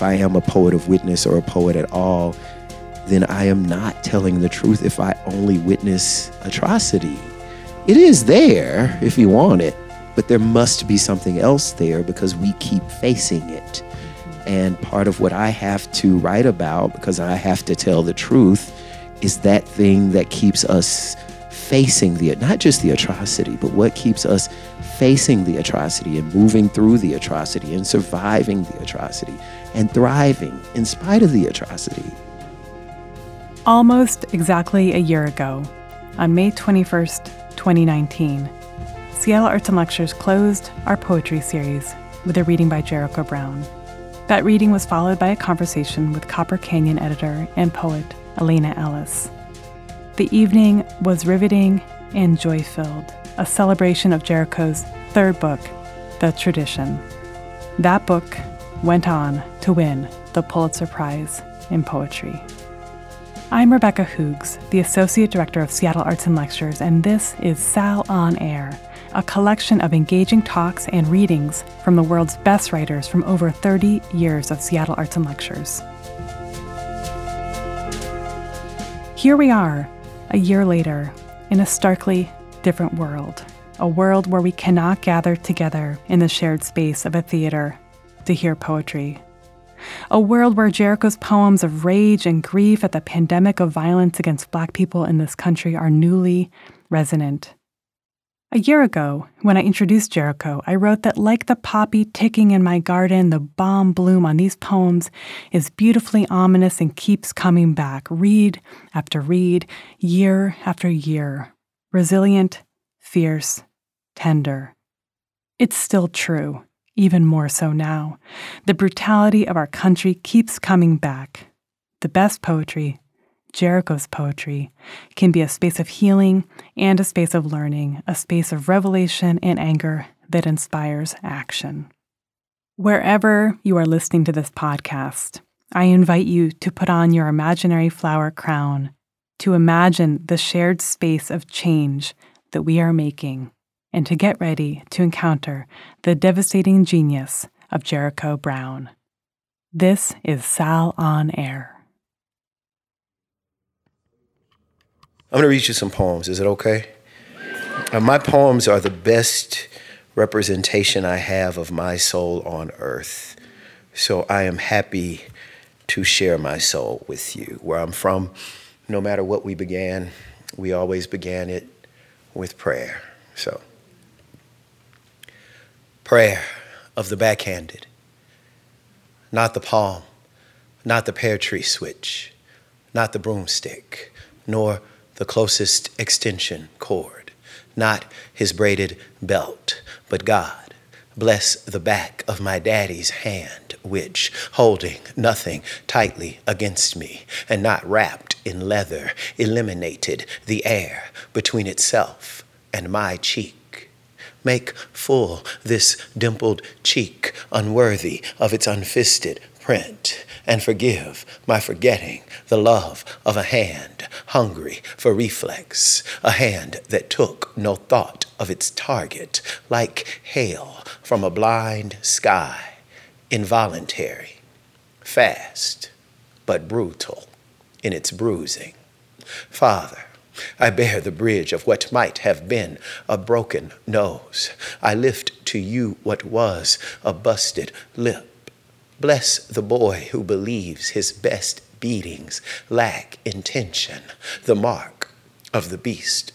if I am a poet of witness or a poet at all, then I am not telling the truth if I only witness atrocity. It is there if you want it, but there must be something else there because we keep facing it. And part of what I have to write about, because I have to tell the truth, is that thing that keeps us facing the, not just the atrocity, but what keeps us facing the atrocity and moving through the atrocity and surviving the atrocity and thriving in spite of the atrocity. Almost exactly a year ago, on May 21st, 2019, Seattle Arts and Lectures closed our poetry series with a reading by Jericho Brown. That reading was followed by a conversation with Copper Canyon editor and poet Elena Ellis. The evening was riveting and joy filled, a celebration of Jericho's third book, The Tradition. That book went on to win the Pulitzer Prize in Poetry. I'm Rebecca Hoogs, the Associate Director of Seattle Arts and Lectures, and this is Sal on Air, a collection of engaging talks and readings from the world's best writers from over 30 years of Seattle Arts and Lectures. Here we are, a year later, in a starkly different world, a world where we cannot gather together in the shared space of a theater to hear poetry a world where Jericho's poems of rage and grief at the pandemic of violence against Black people in this country are newly resonant. A year ago, when I introduced Jericho, I wrote that, like the poppy ticking in my garden, the bomb bloom on these poems is beautifully ominous and keeps coming back, read after read, year after year. Resilient, fierce, tender. It's still true even more so now. The brutality of our country keeps coming back. The best poetry, Jericho's poetry, can be a space of healing and a space of learning, a space of revelation and anger that inspires action. Wherever you are listening to this podcast, I invite you to put on your imaginary flower crown, to imagine the shared space of change that we are making and to get ready to encounter the devastating genius of Jericho Brown. This is Sal on Air. I'm going to read you some poems. Is it okay? Uh, my poems are the best representation I have of my soul on earth. So I am happy to share my soul with you. Where I'm from, no matter what we began, we always began it with prayer. So prayer of the backhanded, not the palm, not the pear tree switch, not the broomstick, nor the closest extension cord, not his braided belt, but God. Bless the back of my daddy's hand, which, holding nothing tightly against me and not wrapped in leather, eliminated the air between itself and my cheek Make full this dimpled cheek, unworthy of its unfisted print, and forgive my forgetting the love of a hand hungry for reflex, a hand that took no thought of its target, like hail from a blind sky, involuntary, fast, but brutal in its bruising. Father, I bear the bridge of what might have been a broken nose. I lift to you what was a busted lip. Bless the boy who believes his best beatings lack intention, the mark of the beast.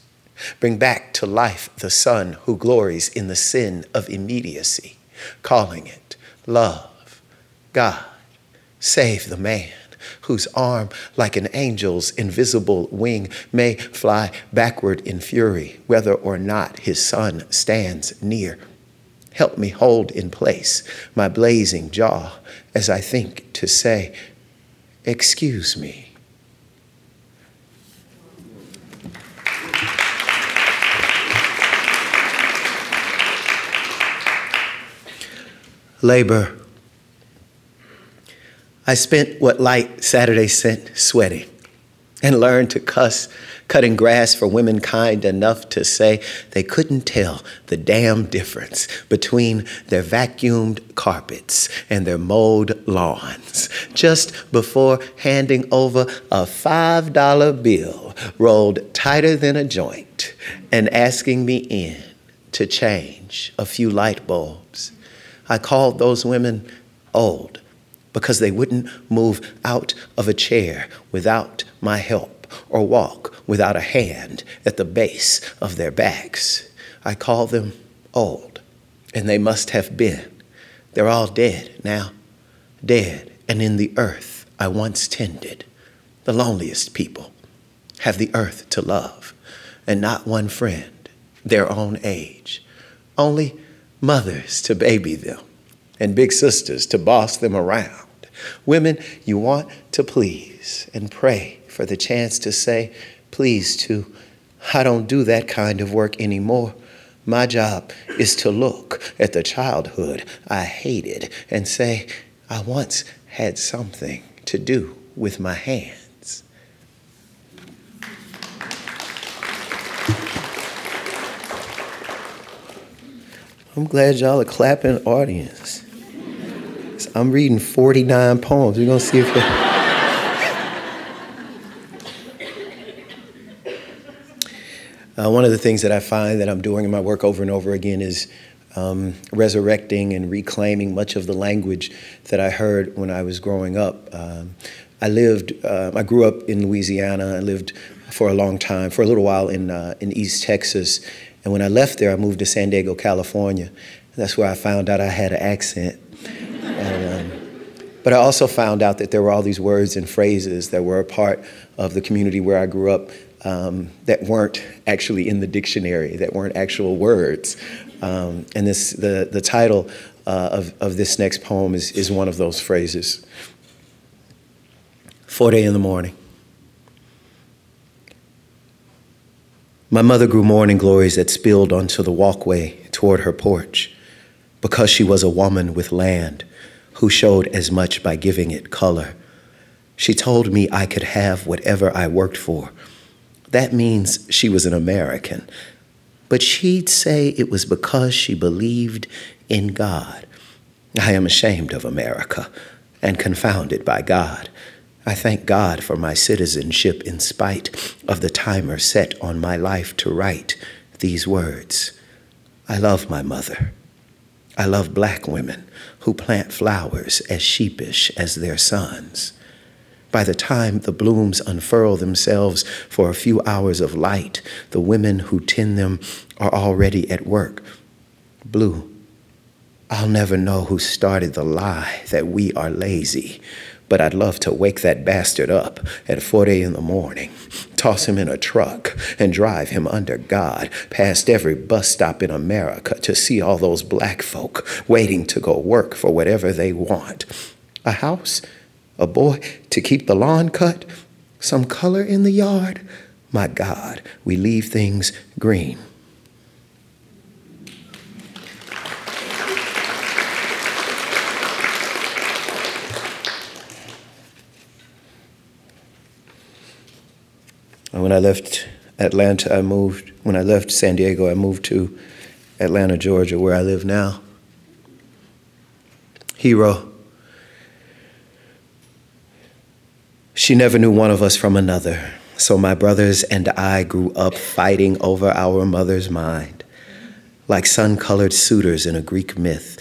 Bring back to life the son who glories in the sin of immediacy, calling it love. God, save the man whose arm, like an angel's invisible wing, may fly backward in fury, whether or not his son stands near. Help me hold in place my blazing jaw as I think to say, Excuse me. Labor I spent what light Saturday sent sweating and learned to cuss cutting grass for women kind enough to say they couldn't tell the damn difference between their vacuumed carpets and their mowed lawns. Just before handing over a $5 bill rolled tighter than a joint and asking me in to change a few light bulbs. I called those women old because they wouldn't move out of a chair without my help or walk without a hand at the base of their backs. I call them old, and they must have been. They're all dead now, dead and in the earth I once tended. The loneliest people have the earth to love, and not one friend their own age. Only mothers to baby them, and big sisters to boss them around Women, you want to please and pray for the chance to say, please, to, I don't do that kind of work anymore. My job is to look at the childhood I hated and say, I once had something to do with my hands. I'm glad y'all are clapping audience. I'm reading 49 poems. We're going to see if. uh, one of the things that I find that I'm doing in my work over and over again is um, resurrecting and reclaiming much of the language that I heard when I was growing up. Um, I lived, uh, I grew up in Louisiana. I lived for a long time, for a little while in, uh, in East Texas. And when I left there, I moved to San Diego, California. That's where I found out I had an accent. And, um, but I also found out that there were all these words and phrases that were a part of the community where I grew up um, that weren't actually in the dictionary, that weren't actual words. Um, and this, the, the title uh, of, of this next poem is, is one of those phrases. Foreday in the morning. My mother grew morning glories that spilled onto the walkway toward her porch because she was a woman with land who showed as much by giving it color. She told me I could have whatever I worked for. That means she was an American. But she'd say it was because she believed in God. I am ashamed of America and confounded by God. I thank God for my citizenship in spite of the timer set on my life to write these words. I love my mother. I love black women who plant flowers as sheepish as their sons. By the time the blooms unfurl themselves for a few hours of light, the women who tend them are already at work. Blue, I'll never know who started the lie that we are lazy, but I'd love to wake that bastard up at 4 in the morning, toss him in a truck, and drive him under God past every bus stop in America to see all those black folk waiting to go work for whatever they want. A house, a boy to keep the lawn cut, some color in the yard. My God, we leave things green. When I left Atlanta, I moved, when I left San Diego, I moved to Atlanta, Georgia, where I live now. Hero. She never knew one of us from another, so my brothers and I grew up fighting over our mother's mind. Like sun colored suitors in a Greek myth,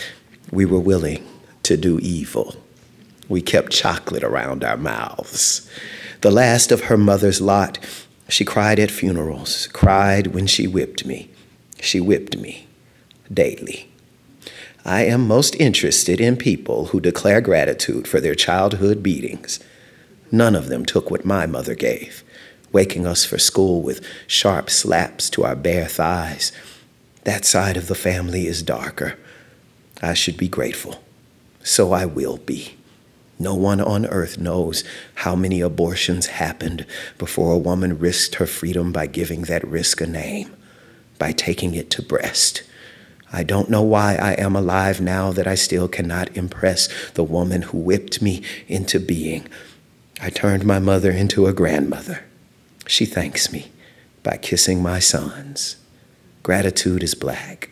we were willing to do evil. We kept chocolate around our mouths. The last of her mother's lot she cried at funerals, cried when she whipped me. She whipped me daily. I am most interested in people who declare gratitude for their childhood beatings. None of them took what my mother gave, waking us for school with sharp slaps to our bare thighs. That side of the family is darker. I should be grateful. So I will be. No one on earth knows how many abortions happened before a woman risked her freedom by giving that risk a name, by taking it to breast. I don't know why I am alive now that I still cannot impress the woman who whipped me into being. I turned my mother into a grandmother. She thanks me. by kissing my sons. Gratitude is black.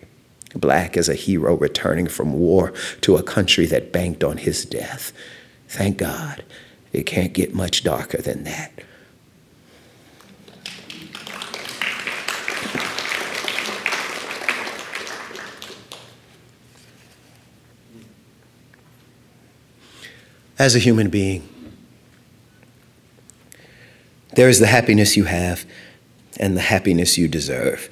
Black as a hero returning from war to a country that banked on his death. Thank God, it can't get much darker than that. As a human being, there is the happiness you have and the happiness you deserve.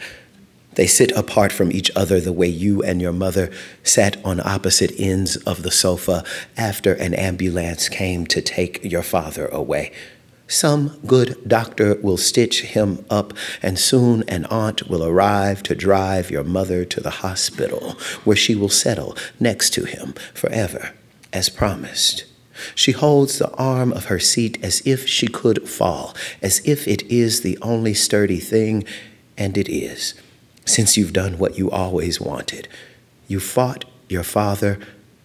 They sit apart from each other the way you and your mother sat on opposite ends of the sofa after an ambulance came to take your father away. Some good doctor will stitch him up, and soon an aunt will arrive to drive your mother to the hospital, where she will settle next to him forever, as promised. She holds the arm of her seat as if she could fall, as if it is the only sturdy thing, and it is, since you've done what you always wanted. You fought your father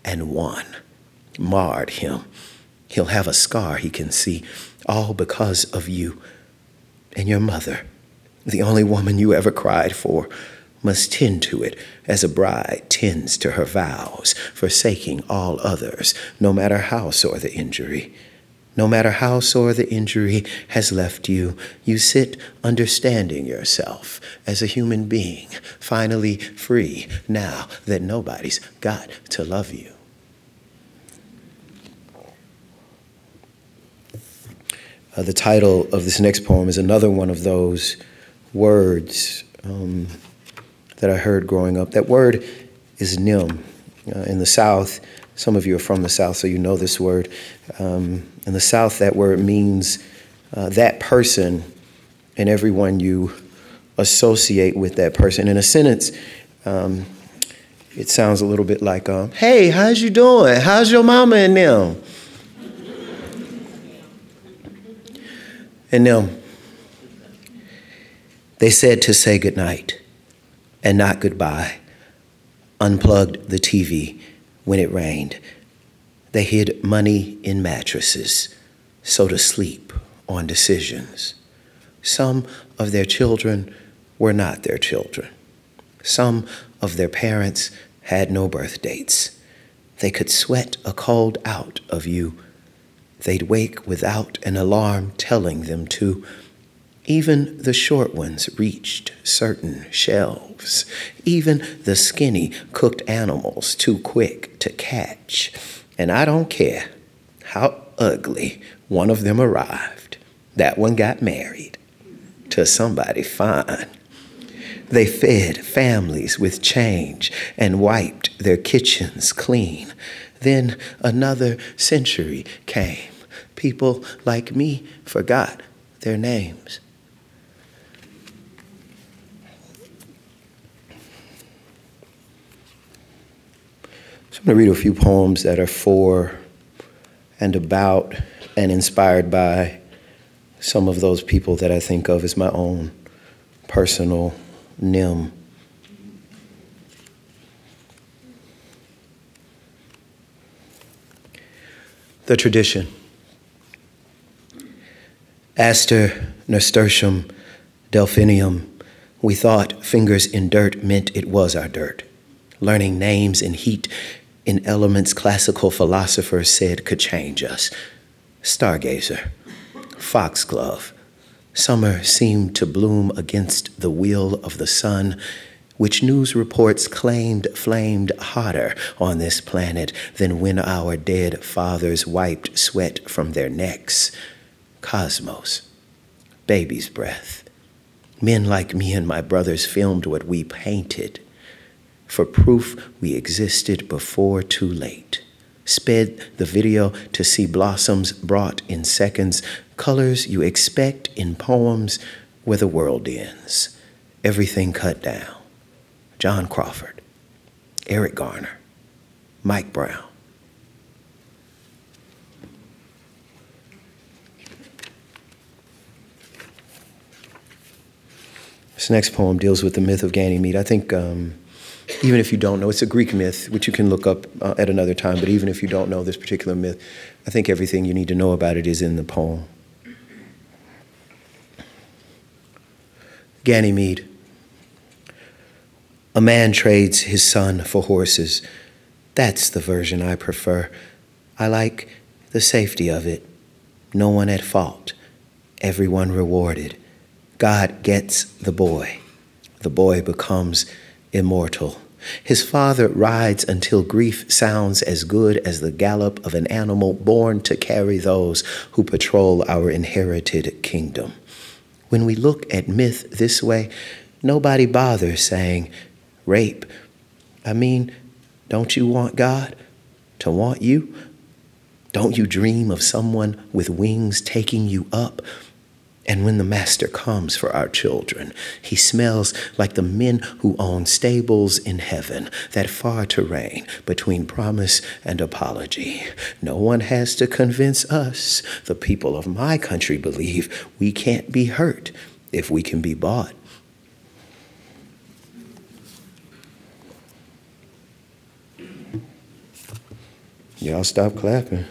and won, marred him. He'll have a scar he can see, all because of you and your mother, the only woman you ever cried for must tend to it as a bride tends to her vows, forsaking all others, no matter how sore the injury. No matter how sore the injury has left you, you sit understanding yourself as a human being, finally free now that nobody's got to love you. Uh, the title of this next poem is another one of those words. Um, that I heard growing up. That word is nim. Uh, in the South, some of you are from the South, so you know this word. Um, in the South, that word means uh, that person and everyone you associate with that person. In a sentence, um, it sounds a little bit like, um, "Hey, how's you doing? How's your mama and them?" and them, they said to say goodnight and not goodbye, unplugged the TV when it rained. They hid money in mattresses, so to sleep on decisions. Some of their children were not their children. Some of their parents had no birth dates. They could sweat a cold out of you. They'd wake without an alarm telling them to. Even the short ones reached certain shelves. Even the skinny cooked animals too quick to catch. And I don't care how ugly one of them arrived. That one got married to somebody fine. They fed families with change and wiped their kitchens clean. Then another century came. People like me forgot their names. I'm going to read a few poems that are for and about and inspired by some of those people that I think of as my own personal nim. The tradition. Aster, nasturtium, delphinium. We thought fingers in dirt meant it was our dirt. Learning names in heat in elements classical philosophers said could change us. Stargazer, foxglove. Summer seemed to bloom against the wheel of the sun, which news reports claimed flamed hotter on this planet than when our dead fathers wiped sweat from their necks. Cosmos, baby's breath. Men like me and my brothers filmed what we painted for proof we existed before too late. Sped the video to see blossoms brought in seconds, colors you expect in poems where the world ends. Everything cut down. John Crawford, Eric Garner, Mike Brown. This next poem deals with the myth of Ganymede. I think um, even if you don't know, it's a Greek myth, which you can look up uh, at another time, but even if you don't know this particular myth, I think everything you need to know about it is in the poem. Ganymede. A man trades his son for horses. That's the version I prefer. I like the safety of it. No one at fault, everyone rewarded. God gets the boy. The boy becomes immortal. His father rides until grief sounds as good as the gallop of an animal born to carry those who patrol our inherited kingdom. When we look at myth this way, nobody bothers saying, rape. I mean, don't you want God to want you? Don't you dream of someone with wings taking you up? And when the master comes for our children, he smells like the men who own stables in heaven, that far terrain between promise and apology. No one has to convince us. The people of my country believe we can't be hurt if we can be bought. Y'all stop clapping.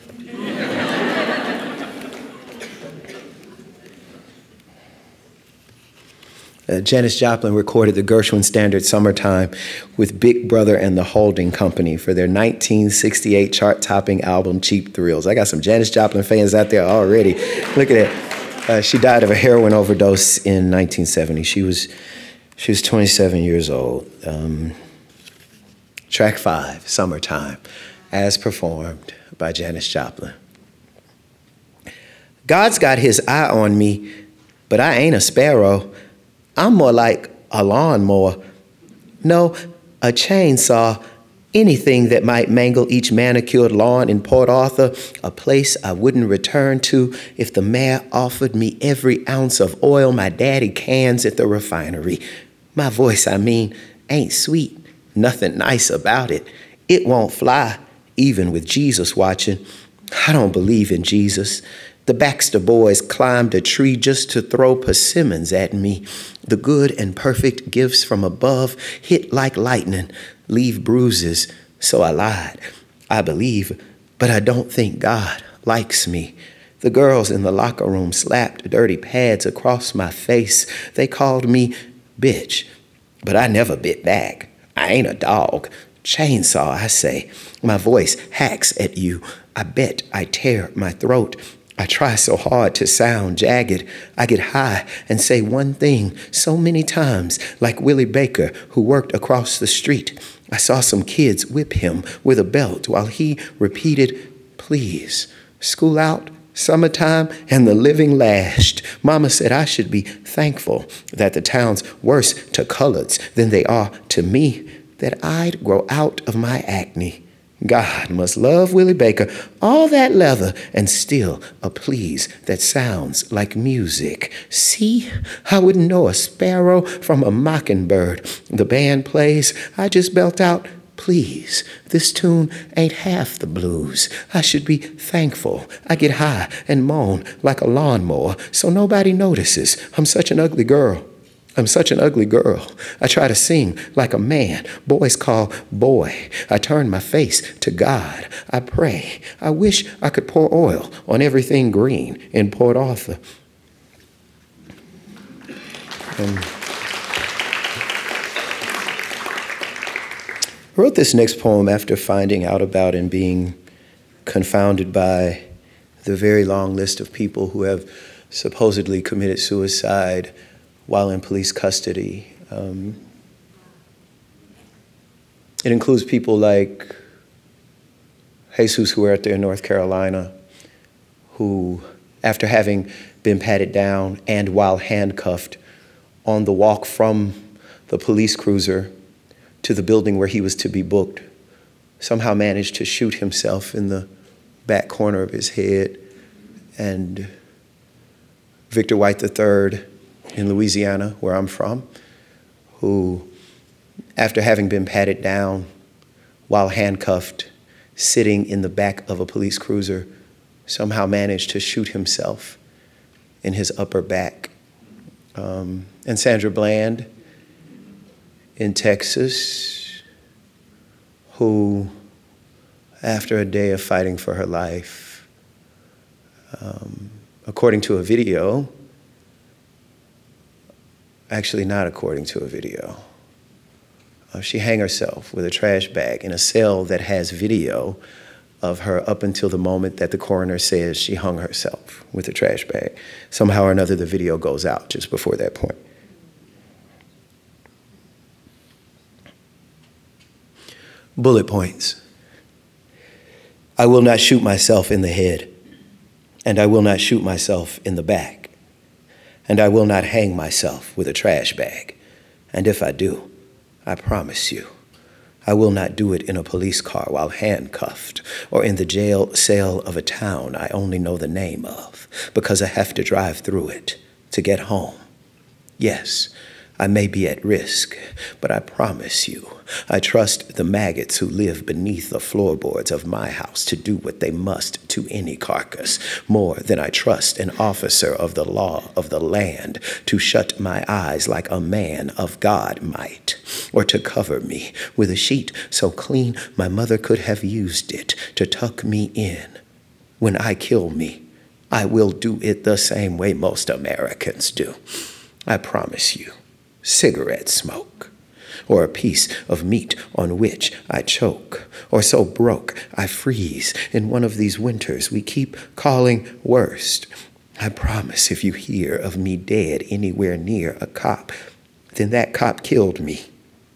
Uh, Janis Joplin recorded the Gershwin Standard Summertime with Big Brother and the Holding Company for their 1968 chart topping album Cheap Thrills. I got some Janis Joplin fans out there already. Look at that. Uh, she died of a heroin overdose in 1970. She was, she was 27 years old. Um, track five, Summertime, as performed by Janis Joplin. God's got his eye on me, but I ain't a sparrow. I'm more like a lawnmower. No, a chainsaw, anything that might mangle each manicured lawn in Port Arthur, a place I wouldn't return to if the mayor offered me every ounce of oil my daddy cans at the refinery. My voice, I mean, ain't sweet, nothing nice about it. It won't fly, even with Jesus watching. I don't believe in Jesus. The Baxter boys climbed a tree just to throw persimmons at me. The good and perfect gifts from above hit like lightning, leave bruises. So I lied. I believe, but I don't think God likes me. The girls in the locker room slapped dirty pads across my face. They called me bitch, but I never bit back. I ain't a dog. Chainsaw, I say. My voice hacks at you. I bet I tear my throat. I try so hard to sound jagged. I get high and say one thing so many times, like Willie Baker, who worked across the street. I saw some kids whip him with a belt while he repeated, Please, school out, summertime, and the living lashed. Mama said I should be thankful that the town's worse to coloreds than they are to me, that I'd grow out of my acne. God must love Willie Baker, all that leather, and still a please that sounds like music. See, I wouldn't know a sparrow from a mockingbird. The band plays, I just belt out, please. This tune ain't half the blues. I should be thankful. I get high and moan like a lawnmower so nobody notices I'm such an ugly girl. I'm such an ugly girl. I try to sing like a man. Boys call boy. I turn my face to God. I pray. I wish I could pour oil on everything green in Port Arthur. And um, I wrote this next poem after finding out about and being confounded by the very long list of people who have supposedly committed suicide while in police custody. Um, it includes people like Jesus Huerta in North Carolina, who, after having been patted down and while handcuffed on the walk from the police cruiser to the building where he was to be booked, somehow managed to shoot himself in the back corner of his head. And Victor White III in Louisiana, where I'm from, who, after having been patted down while handcuffed, sitting in the back of a police cruiser, somehow managed to shoot himself in his upper back. Um, and Sandra Bland in Texas, who, after a day of fighting for her life, um, according to a video, Actually, not according to a video. Uh, she hung herself with a trash bag in a cell that has video of her up until the moment that the coroner says she hung herself with a trash bag. Somehow or another, the video goes out just before that point. Bullet points. I will not shoot myself in the head, and I will not shoot myself in the back, and I will not hang myself with a trash bag. And if I do, I promise you, I will not do it in a police car while handcuffed or in the jail cell of a town I only know the name of because I have to drive through it to get home. Yes, I may be at risk, but I promise you, I trust the maggots who live beneath the floorboards of my house to do what they must to any carcass, more than I trust an officer of the law of the land to shut my eyes like a man of God might, or to cover me with a sheet so clean my mother could have used it to tuck me in. When I kill me, I will do it the same way most Americans do. I promise you cigarette smoke, or a piece of meat on which I choke, or so broke I freeze in one of these winters we keep calling worst. I promise if you hear of me dead anywhere near a cop, then that cop killed me.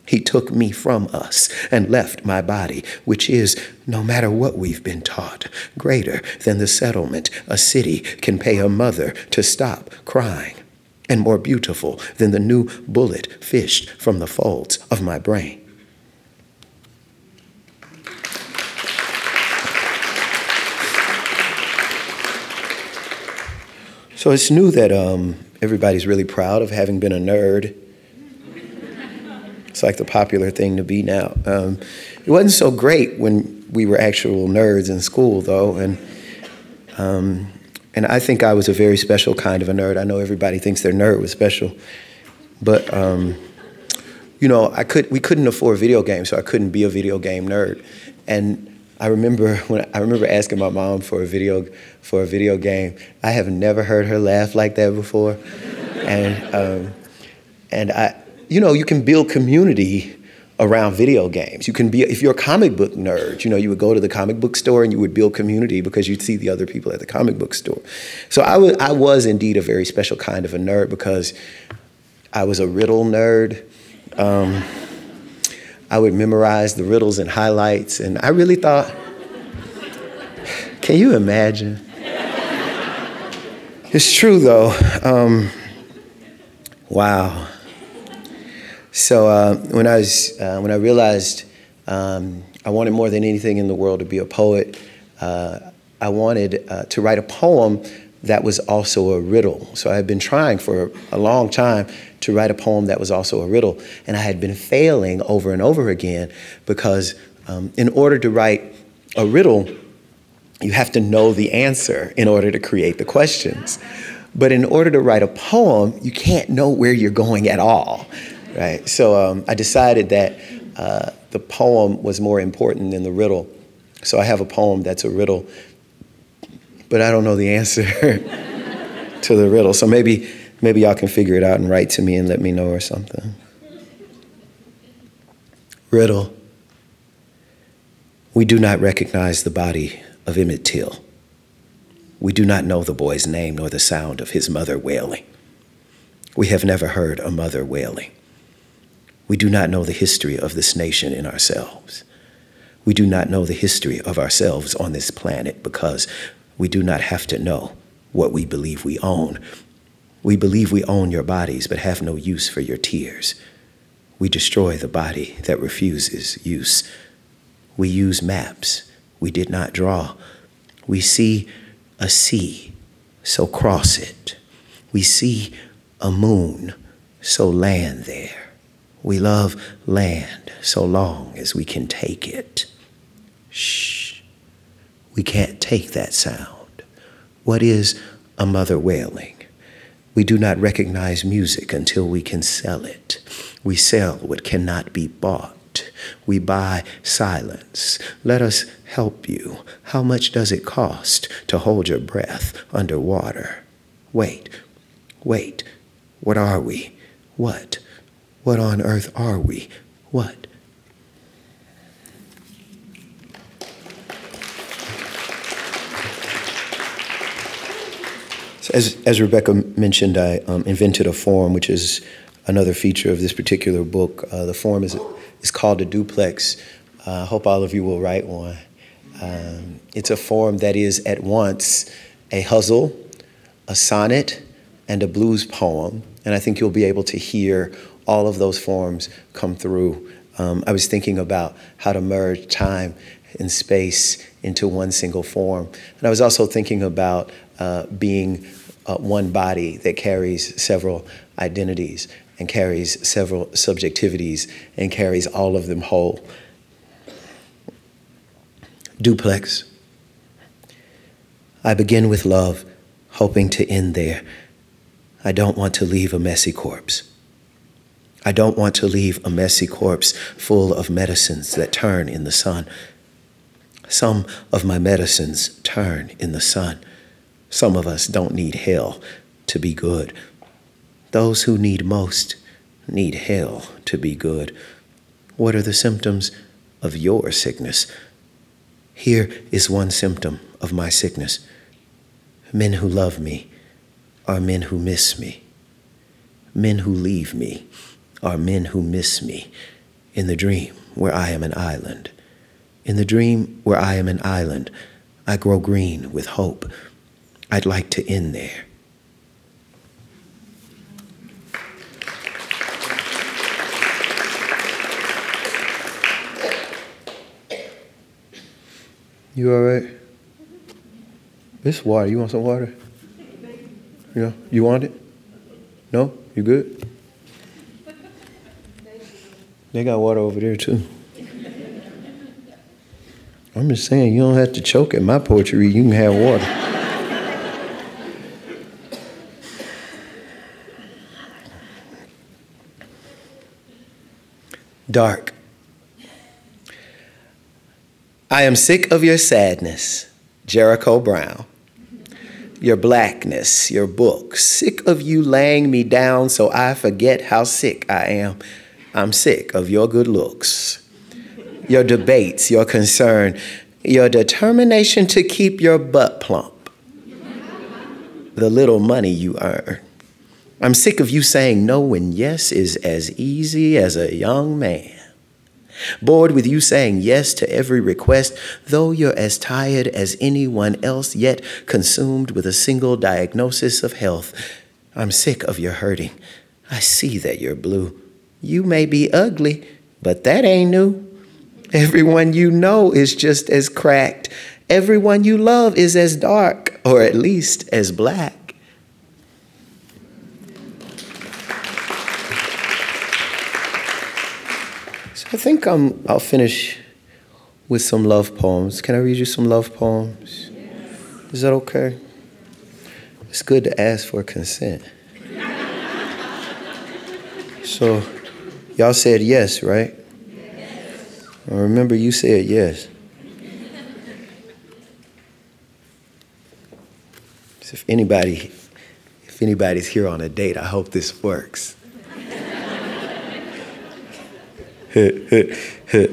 He took me from us and left my body, which is, no matter what we've been taught, greater than the settlement a city can pay a mother to stop crying and more beautiful than the new bullet fished from the folds of my brain. So it's new that um, everybody's really proud of having been a nerd. It's like the popular thing to be now. Um, it wasn't so great when we were actual nerds in school, though, and um, and I think I was a very special kind of a nerd. I know everybody thinks their nerd was special, but um, you know, I could we couldn't afford video games, so I couldn't be a video game nerd. And I remember when I remember asking my mom for a video for a video game. I have never heard her laugh like that before, and um, and I, you know, you can build community around video games. You can be if you're a comic book nerd, you know, you would go to the comic book store and you would build community because you'd see the other people at the comic book store. So I was I was indeed a very special kind of a nerd because I was a riddle nerd. Um, I would memorize the riddles and highlights, and I really thought, can you imagine? It's true though. Um, wow. So uh, when I was uh, when I realized um, I wanted more than anything in the world to be a poet, uh, I wanted uh, to write a poem that was also a riddle. So I had been trying for a long time to write a poem that was also a riddle, and I had been failing over and over again because um, in order to write a riddle, you have to know the answer in order to create the questions. But in order to write a poem, you can't know where you're going at all right? So um, I decided that uh, the poem was more important than the riddle. So I have a poem that's a riddle, but I don't know the answer to the riddle. So maybe maybe y'all can figure it out and write to me and let me know or something. Riddle. We do not recognize the body of Emmett Till. We do not know the boy's name nor the sound of his mother wailing. We have never heard a mother wailing. We do not know the history of this nation in ourselves. We do not know the history of ourselves on this planet because we do not have to know what we believe we own. We believe we own your bodies but have no use for your tears. We destroy the body that refuses use. We use maps we did not draw. We see a sea, so cross it. We see a moon, so land there. We love land so long as we can take it. Shh. We can't take that sound. What is a mother wailing? We do not recognize music until we can sell it. We sell what cannot be bought. We buy silence. Let us help you. How much does it cost to hold your breath underwater? Wait, wait, what are we? What? What on earth are we? What? as, as Rebecca mentioned, I um, invented a form, which is another feature of this particular book. Uh, the form is, is called a duplex. Uh, I hope all of you will write one. Um, it's a form that is at once a ghazal, a sonnet, and a blues poem. And I think you'll be able to hear all of those forms come through. Um, I was thinking about how to merge time and space into one single form. And I was also thinking about uh, being uh, one body that carries several identities and carries several subjectivities and carries all of them whole. Duplex. I begin with love, hoping to end there. I don't want to leave a messy corpse. I don't want to leave a messy corpse full of medicines that turn in the sun. Some of my medicines turn in the sun. Some of us don't need hell to be good. Those who need most need hell to be good. What are the symptoms of your sickness? Here is one symptom of my sickness men who love me are men who miss me. Men who leave me are men who miss me in the dream where I am an island. In the dream where I am an island, I grow green with hope I'd like to end there. You all right? This water. You want some water? Know, you want it? No? You good? They got water over there too. I'm just saying, you don't have to choke at my poetry. You can have water. dark. I am sick of your sadness, Jericho Brown, your blackness, your books, sick of you laying me down so I forget how sick I am. I'm sick of your good looks, your debates, your concern, your determination to keep your butt plump, the little money you earn. I'm sick of you saying no when yes is as easy as a young man. Bored with you saying yes to every request, though you're as tired as anyone else, yet consumed with a single diagnosis of health. I'm sick of your hurting. I see that you're blue. You may be ugly, but that ain't new. Everyone you know is just as cracked. Everyone you love is as dark, or at least as black. So I think I'm, I'll finish with some love poems. Can I read you some love poems? Yes. Is that okay? It's good to ask for consent. so, y'all said yes, right? Yes. Well, remember, you said yes. So if anybody, if anybody's here on a date, I hope this works.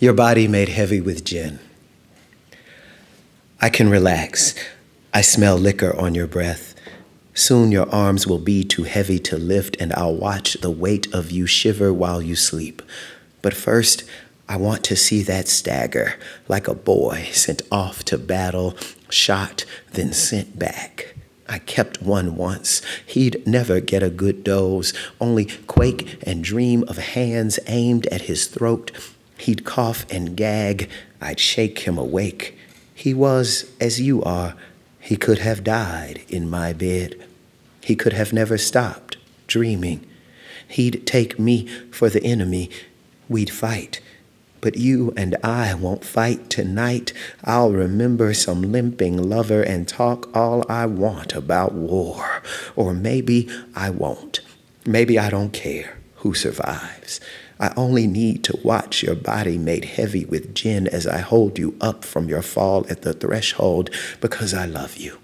Your body made heavy with gin. I can relax. I smell liquor on your breath. Soon your arms will be too heavy to lift, and I'll watch the weight of you shiver while you sleep. But first, I want to see that stagger like a boy sent off to battle, shot, then sent back. I kept one once. He'd never get a good doze, only quake and dream of hands aimed at his throat. He'd cough and gag. I'd shake him awake. He was as you are. He could have died in my bed. He could have never stopped dreaming. He'd take me for the enemy. We'd fight. But you and I won't fight tonight. I'll remember some limping lover and talk all I want about war. Or maybe I won't. Maybe I don't care who survives. I only need to watch your body made heavy with gin as I hold you up from your fall at the threshold because I love you.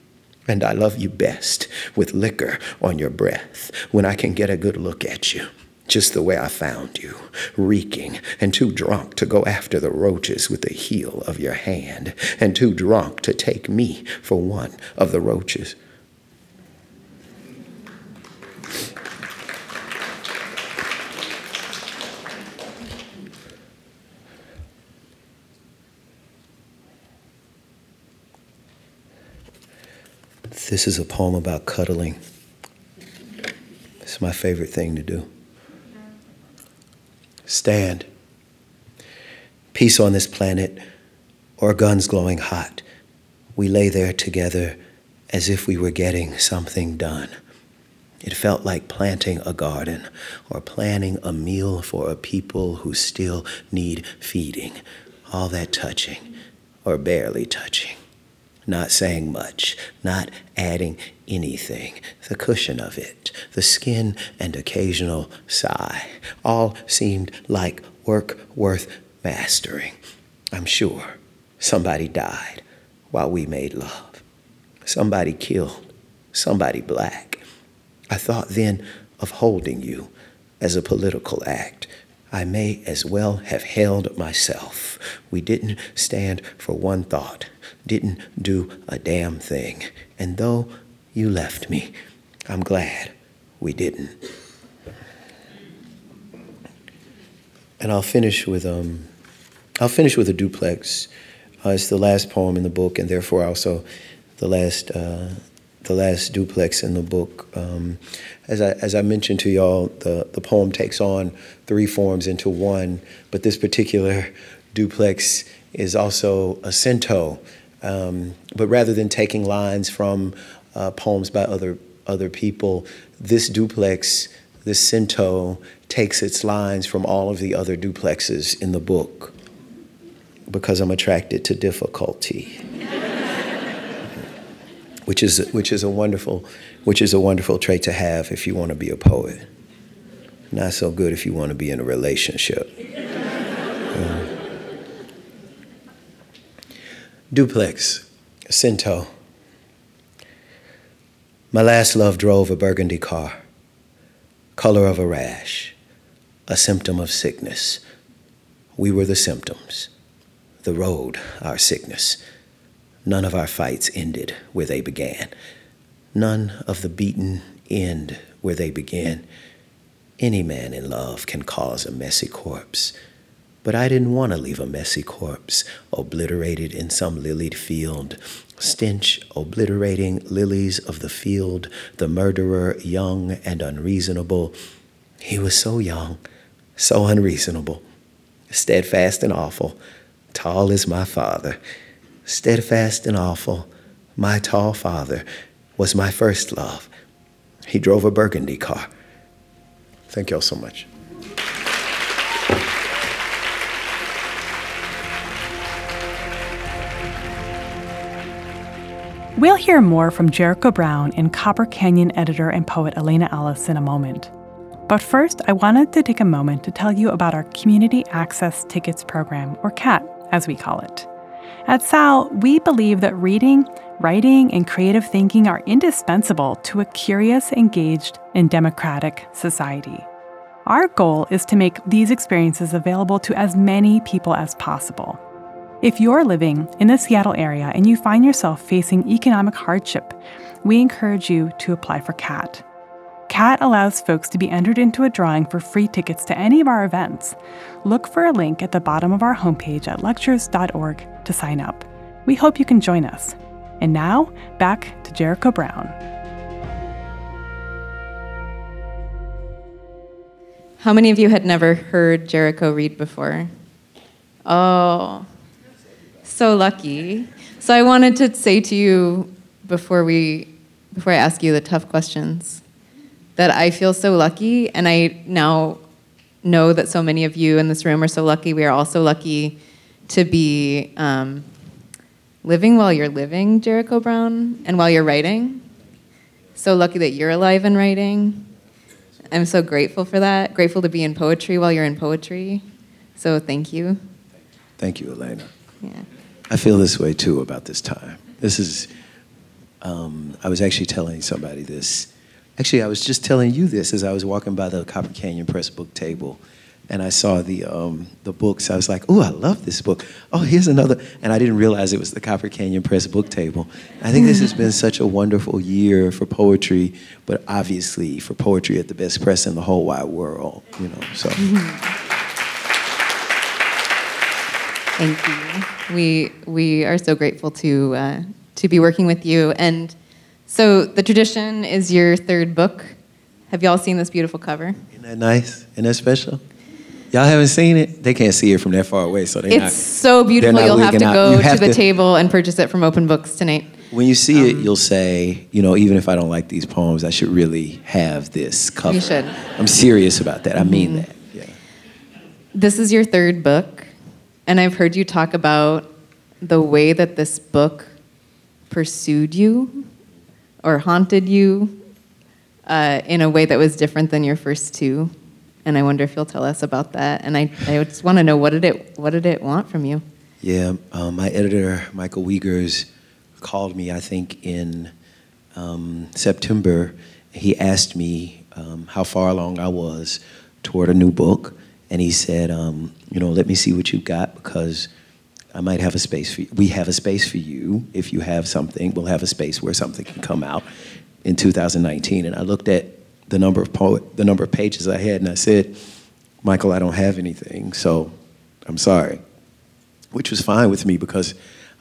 And I love you best with liquor on your breath when I can get a good look at you just the way I found you, reeking and too drunk to go after the roaches with the heel of your hand, and too drunk to take me for one of the roaches. This is a poem about cuddling. It's my favorite thing to do. Stand. Peace on this planet, or guns glowing hot. We lay there together as if we were getting something done. It felt like planting a garden or planning a meal for a people who still need feeding. All that touching or barely touching not saying much, not adding anything, the cushion of it, the skin and occasional sigh, all seemed like work worth mastering. I'm sure somebody died while we made love. Somebody killed, somebody black. I thought then of holding you as a political act. I may as well have held myself. We didn't stand for one thought didn't do a damn thing. And though you left me, I'm glad we didn't. And I'll finish with um, I'll finish with a duplex. Uh, it's the last poem in the book, and therefore also the last uh, the last duplex in the book. Um, as I as I mentioned to y'all, the the poem takes on three forms into one, but this particular duplex is also a cento. Um, but rather than taking lines from uh, poems by other other people, this duplex, this cento, takes its lines from all of the other duplexes in the book because I'm attracted to difficulty. which is which is a wonderful which is a wonderful trait to have if you want to be a poet. Not so good if you want to be in a relationship. Duplex, Cento. My last love drove a burgundy car, color of a rash, a symptom of sickness. We were the symptoms, the road, our sickness. None of our fights ended where they began. None of the beaten end where they began. Any man in love can cause a messy corpse but I didn't want to leave a messy corpse obliterated in some lilied field. Stench obliterating lilies of the field, the murderer young and unreasonable. He was so young, so unreasonable, steadfast and awful, tall as my father. Steadfast and awful, my tall father was my first love. He drove a burgundy car. Thank y'all so much. We'll hear more from Jericho Brown and Copper Canyon editor and poet Elaina Ellis in a moment. But first, I wanted to take a moment to tell you about our Community Access Tickets Program, or CAT, as we call it. At SAL, we believe that reading, writing, and creative thinking are indispensable to a curious, engaged, and democratic society. Our goal is to make these experiences available to as many people as possible. If you're living in the Seattle area and you find yourself facing economic hardship, we encourage you to apply for CAT. CAT allows folks to be entered into a drawing for free tickets to any of our events. Look for a link at the bottom of our homepage at lectures.org to sign up. We hope you can join us. And now, back to Jericho Brown. How many of you had never heard Jericho read before? Oh, so lucky. So I wanted to say to you before we before I ask you the tough questions that I feel so lucky and I now know that so many of you in this room are so lucky. We are also lucky to be um, living while you're living, Jericho Brown, and while you're writing. So lucky that you're alive and writing. I'm so grateful for that. Grateful to be in poetry while you're in poetry. So thank you. Thank you, Elaina. Yeah. I feel this way too about this time. This is um, I was actually telling somebody this. Actually, I was just telling you this as I was walking by the Copper Canyon Press book table and I saw the um, the books. I was like, "Oh, I love this book. Oh, here's another." And I didn't realize it was the Copper Canyon Press book table. I think this has been such a wonderful year for poetry, but obviously for poetry at the best press in the whole wide world. You know, so. Thank you. We we are so grateful to uh, to be working with you. And so the tradition is your third book. Have y'all seen this beautiful cover? Isn't that nice? Isn't that special? Y'all haven't seen it? They can't see it from that far away, so they It's not. so beautiful. You'll have to out. go You to have the to- table and purchase it from Open Books tonight. When you see Um, it, you'll say, you know, even if I don't like these poems, I should really have this cover. You should. I'm serious about that. I mean Mm-hmm. that. Yeah. This is your third book, and I've heard you talk about the way that this book pursued you or haunted you uh, in a way that was different than your first two. And I wonder if you'll tell us about that. And I, I just want to know what did it what did it want from you? Yeah, um, my editor, Michael Wiegers, called me, I think, in um, September. He asked me um, how far along I was toward a new book. And he said, um, you know, let me see what you've got because I might have a space for you. We have a space for you. If you have something, we'll have a space where something can come out in 2019. And I looked at the number of poet, the number of pages I had, and I said, Michael, I don't have anything, so I'm sorry which was fine with me because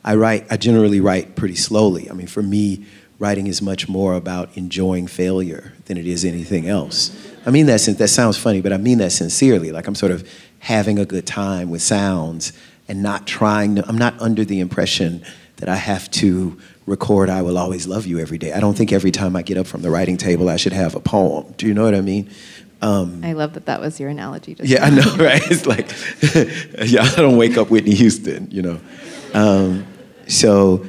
I write, I generally write pretty slowly. I mean, for me, writing is much more about enjoying failure than it is anything else. I mean that, that sounds funny, but I mean that sincerely. Like I'm sort of having a good time with sounds and not trying to, I'm not under the impression that I have to record I Will Always Love You every day. I don't think every time I get up from the writing table I should have a poem. Do you know what I mean? Um, I love that that was your analogy. Just yeah, I know, right? It's like, yeah, I don't wake up Whitney Houston, you know. Um, so,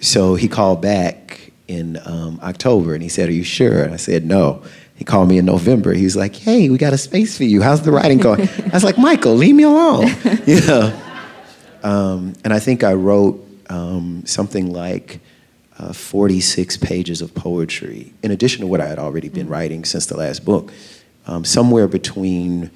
so he called back in um, October and he said, "Are you sure?" And I said, "No." He called me in November. He was like, "Hey, we got a space for you. How's the writing going?" I was like, "Michael, leave me alone." you know. Um, and I think I wrote um, something like uh, 46 pages of poetry, in addition to what I had already been writing since the last book, um, somewhere between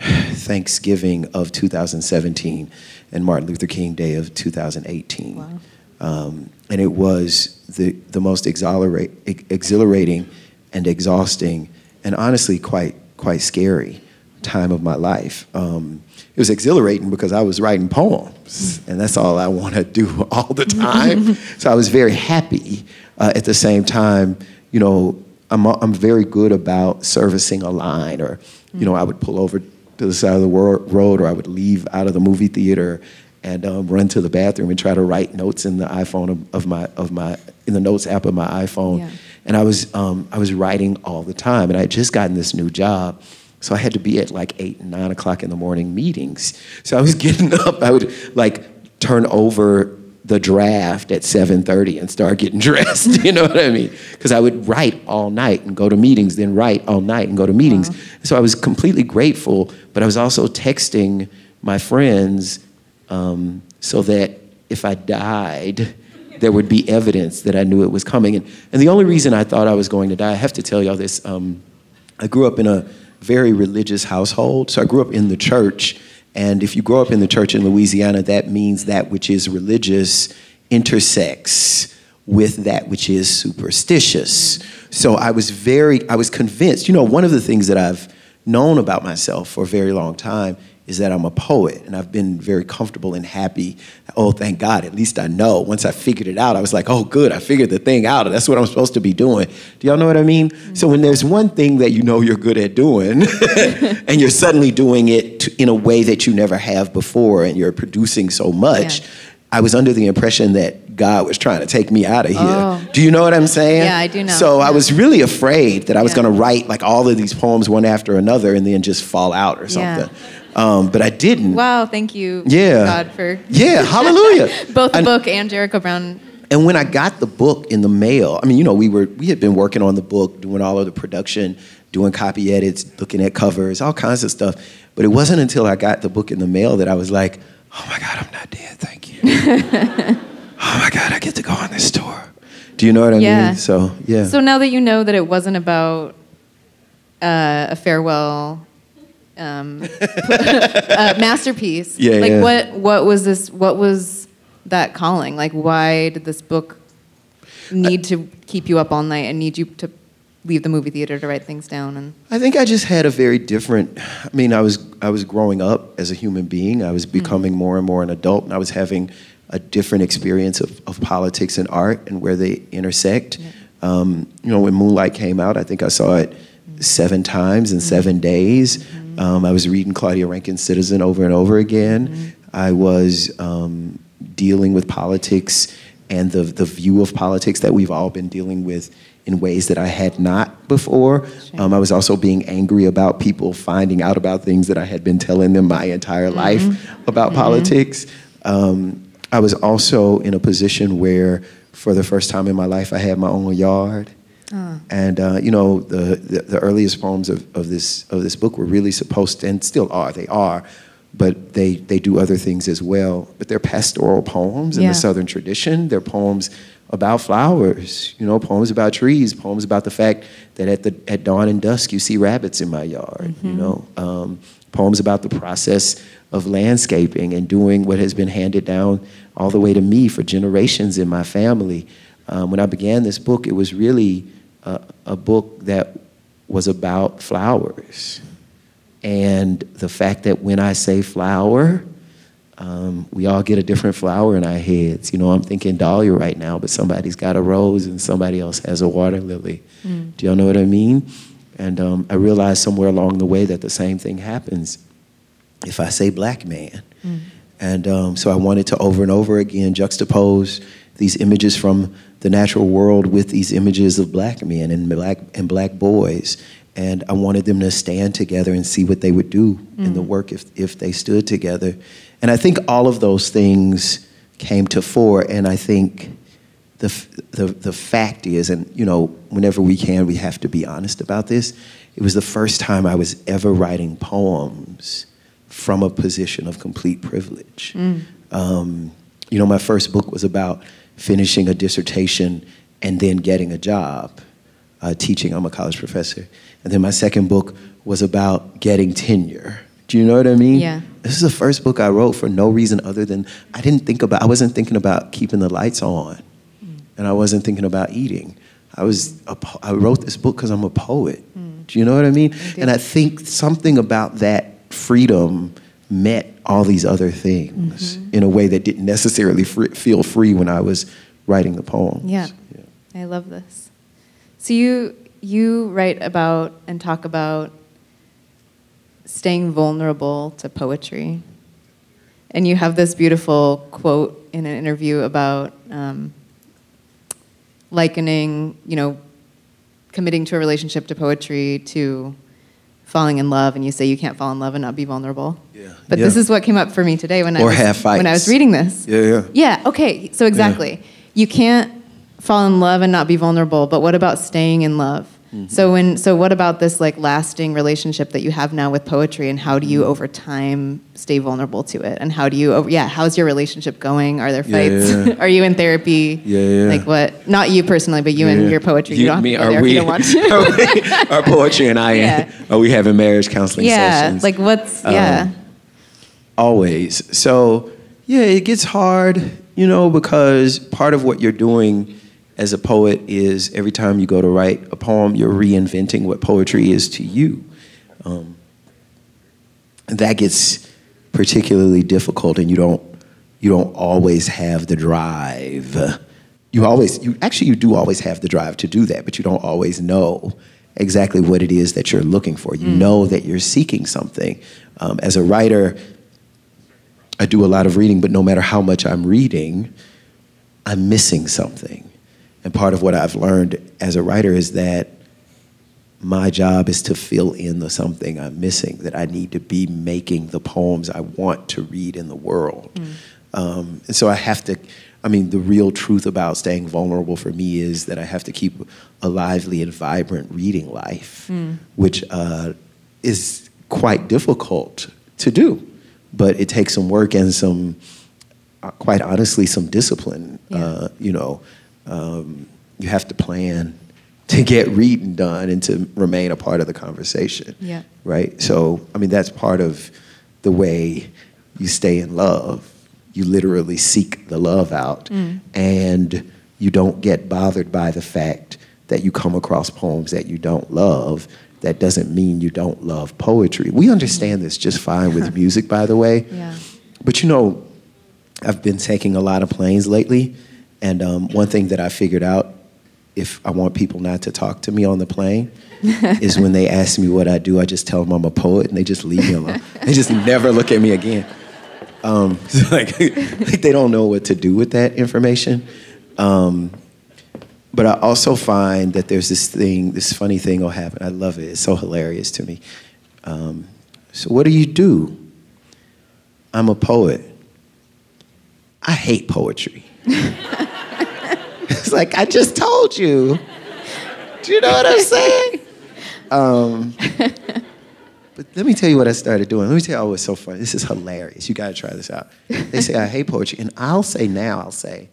Thanksgiving of 2017 and Martin Luther King Day of 2018. Wow. Um, and it was the, the most exhilarating and exhausting and honestly quite, quite scary time of my life. Um, it was exhilarating because I was writing poems, and that's all I want to do all the time. so I was very happy. Uh, at the same time, you know, I'm, I'm very good about servicing a line, or, you know, I would pull over to the side of the wor- road, or I would leave out of the movie theater and um, run to the bathroom and try to write notes in the iPhone of, of my of my in the notes app of my iPhone. Yeah. And I was um, I was writing all the time, and I had just gotten this new job. So I had to be at like eight and nine o'clock in the morning meetings. So I was getting up. I would like turn over the draft at 7:30 and start getting dressed. You know what I mean? Because I would write all night and go to meetings, then write all night and go to meetings. So I was completely grateful, but I was also texting my friends um, so that if I died, there would be evidence that I knew it was coming. And, and the only reason I thought I was going to die, I have to tell y'all this. Um, I grew up in a very religious household. So I grew up in the church. And if you grow up in the church in Louisiana, that means that which is religious intersects with that which is superstitious. So I was very, I was convinced. You know, one of the things that I've known about myself for a very long time is that I'm a poet, and I've been very comfortable and happy. Oh, thank God, at least I know. Once I figured it out, I was like, oh, good, I figured the thing out. That's what I'm supposed to be doing. Do y'all know what I mean? So when there's one thing that you know you're good at doing, and you're suddenly doing it in a way that you never have before, and you're producing so much, Yeah. I was under the impression that God was trying to take me out of here. Oh. Do you know what I'm saying? Yeah, I do know. So I was really afraid that I was Yeah. going to write like all of these poems one after another and then just fall out or Yeah. Um, but I didn't. Wow, thank you, Yeah. God, for Yeah, hallelujah. both the And- book and Jericho Brown. And when I got the book in the mail, I mean, you know, we were we had been working on the book, doing all of the production, doing copy edits, looking at covers, all kinds of stuff. But it wasn't until I got the book in the mail that I was like, "Oh my God, I'm not dead. Thank you. oh my God, I get to go on this tour." Do you know what I Yeah. mean? So yeah. So now that you know that it wasn't about uh, a farewell um, uh, masterpiece, Yeah, like yeah. what what was this? What was that calling? Like, why did this book need to keep you up all night and need you to leave the movie theater to write things down? And I think I just had a very different. I mean, I was I was growing up as a human being. I was becoming more and more an adult, and I was having a different experience of, of politics and art and where they intersect. Um, you know, when Moonlight came out, I think I saw it seven times in seven days. Um, I was reading Claudia Rankine's Citizen over and over again. I was um, dealing with politics and the, the view of politics that we've all been dealing with in ways that I had not before. Um, I was also being angry about people finding out about things that I had been telling them my entire life about politics. Um, I was also in a position where, for the first time in my life, I had my own yard. And uh, you know, the, the, the earliest poems of, of this of this book were really supposed to, and still are, they are, but they they do other things as well. But they're pastoral poems in Yeah. the Southern tradition. They're poems about flowers, you know, poems about trees, poems about the fact that at the at dawn and dusk you see rabbits in my yard. You know, um, poems about the process of landscaping and doing what has been handed down all the way to me for generations in my family. Um, when I began this book, it was really a, a book that was about flowers. And the fact that when I say flower, um, we all get a different flower in our heads. You know, I'm thinking dahlia right now, but somebody's got a rose and somebody else has a water lily. Do y'all know what I mean? And um, I realized somewhere along the way that the same thing happens if I say black man. And um, so I wanted to over and over again juxtapose these images from the natural world with these images of black men and black and black boys. And I wanted them to stand together and see what they would do in the work if, if they stood together. And I think all of those things came to fore. And I think the, the, the fact is, and you know, whenever we can, we have to be honest about this. It was the first time I was ever writing poems from a position of complete privilege. Um, you know, my first book was about finishing a dissertation and then getting a job uh, teaching. I'm a college professor. And then my second book was about getting tenure. Do you know what I mean? Yeah. This is the first book I wrote for no reason other than I didn't think about, I wasn't thinking about keeping the lights on and I wasn't thinking about eating. I was, a, po- I wrote this book because I'm a poet. Do you know what I mean? And I think something about that freedom met all these other things in a way that didn't necessarily fr- feel free when I was writing the poems. Yeah. I love this. So you you write about and talk about staying vulnerable to poetry, and you have this beautiful quote in an interview about um, likening, you know, committing to a relationship to poetry to falling in love, and you say you can't fall in love and not be vulnerable. Yeah. But Yeah. this is what came up for me today when I was when I was reading this. Yeah, yeah. Yeah, okay. So exactly. You can't fall in love and not be vulnerable, but what about staying in love? Mm-hmm. So when so what about this like lasting relationship that you have now with poetry and how do you over time stay vulnerable to it? And how do you yeah, how's your relationship going? Are there fights? yeah, yeah. are you in therapy? Yeah, yeah. Like what not you personally, but you and your poetry. You, don't have to are there we, you don't want to. are we- our poetry and I, Yeah. are we having marriage counseling yeah. sessions? Like what's Um, yeah. Always. So, yeah, it gets hard, you know, because part of what you're doing as a poet is every time you go to write a poem, you're reinventing what poetry is to you. Um, that gets particularly difficult, and you don't you don't always have the drive. You always you actually you do always have the drive to do that, but you don't always know exactly what it is that you're looking for. You know that you're seeking something. Um, as a writer, I do a lot of reading, but no matter how much I'm reading, I'm missing something. And part of what I've learned as a writer is that my job is to fill in the something I'm missing, that I need to be making the poems I want to read in the world. Um, and so I have to, I mean, the real truth about staying vulnerable for me is that I have to keep a lively and vibrant reading life, which uh, is quite difficult to do. But it takes some work and some, uh, quite honestly, some discipline, Yeah. uh, you know. Um, you have to plan to get reading done and to remain a part of the conversation. Yeah. Right? So, I mean, that's part of the way you stay in love. You literally seek the love out and you don't get bothered by the fact that you come across poems that you don't love. That doesn't mean you don't love poetry. We understand this just fine with music, by the way. Yeah. But you know, I've been taking a lot of planes lately, and um, one thing that I figured out if I want people not to talk to me on the plane is when they ask me what I do, I just tell them I'm a poet, and they just leave me alone. they just never look at me again. Um, like, like they don't know what to do with that information. Um, but I also find that there's this thing, this funny thing will happen. I love it. It's so hilarious to me. Um, so, what do you do? I'm a poet. I hate poetry. It's like, I just told you. Do you know what I'm saying? Um, but let me tell you what I started doing. Let me tell you what's so funny. This is hilarious. You got to try this out. They say, I hate poetry. And I'll say now, I'll say,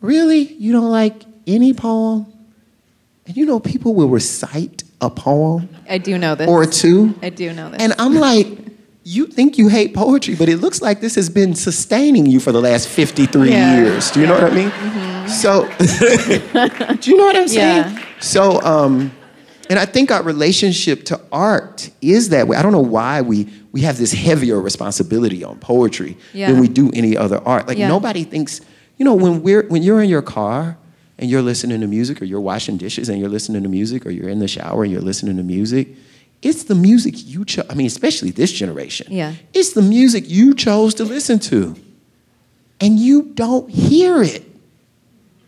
Really? You don't like any poem? And you know, people will recite a poem I do know this. or two. I do know this. And I'm like, you think you hate poetry, but it looks like this has been sustaining you for the last 53 Yeah. years. Do you know what I mean? So, do you know what I'm saying? Yeah. So, um, and I think our relationship to art is that way. I don't know why we, we have this heavier responsibility on poetry Yeah. than we do any other art. Like Yeah. nobody thinks, you know, when we're when you're in your car and you're listening to music, or you're washing dishes and you're listening to music, or you're in the shower and you're listening to music, it's the music you chose. I mean, especially this generation. Yeah. It's the music you chose to listen to, and you don't hear it.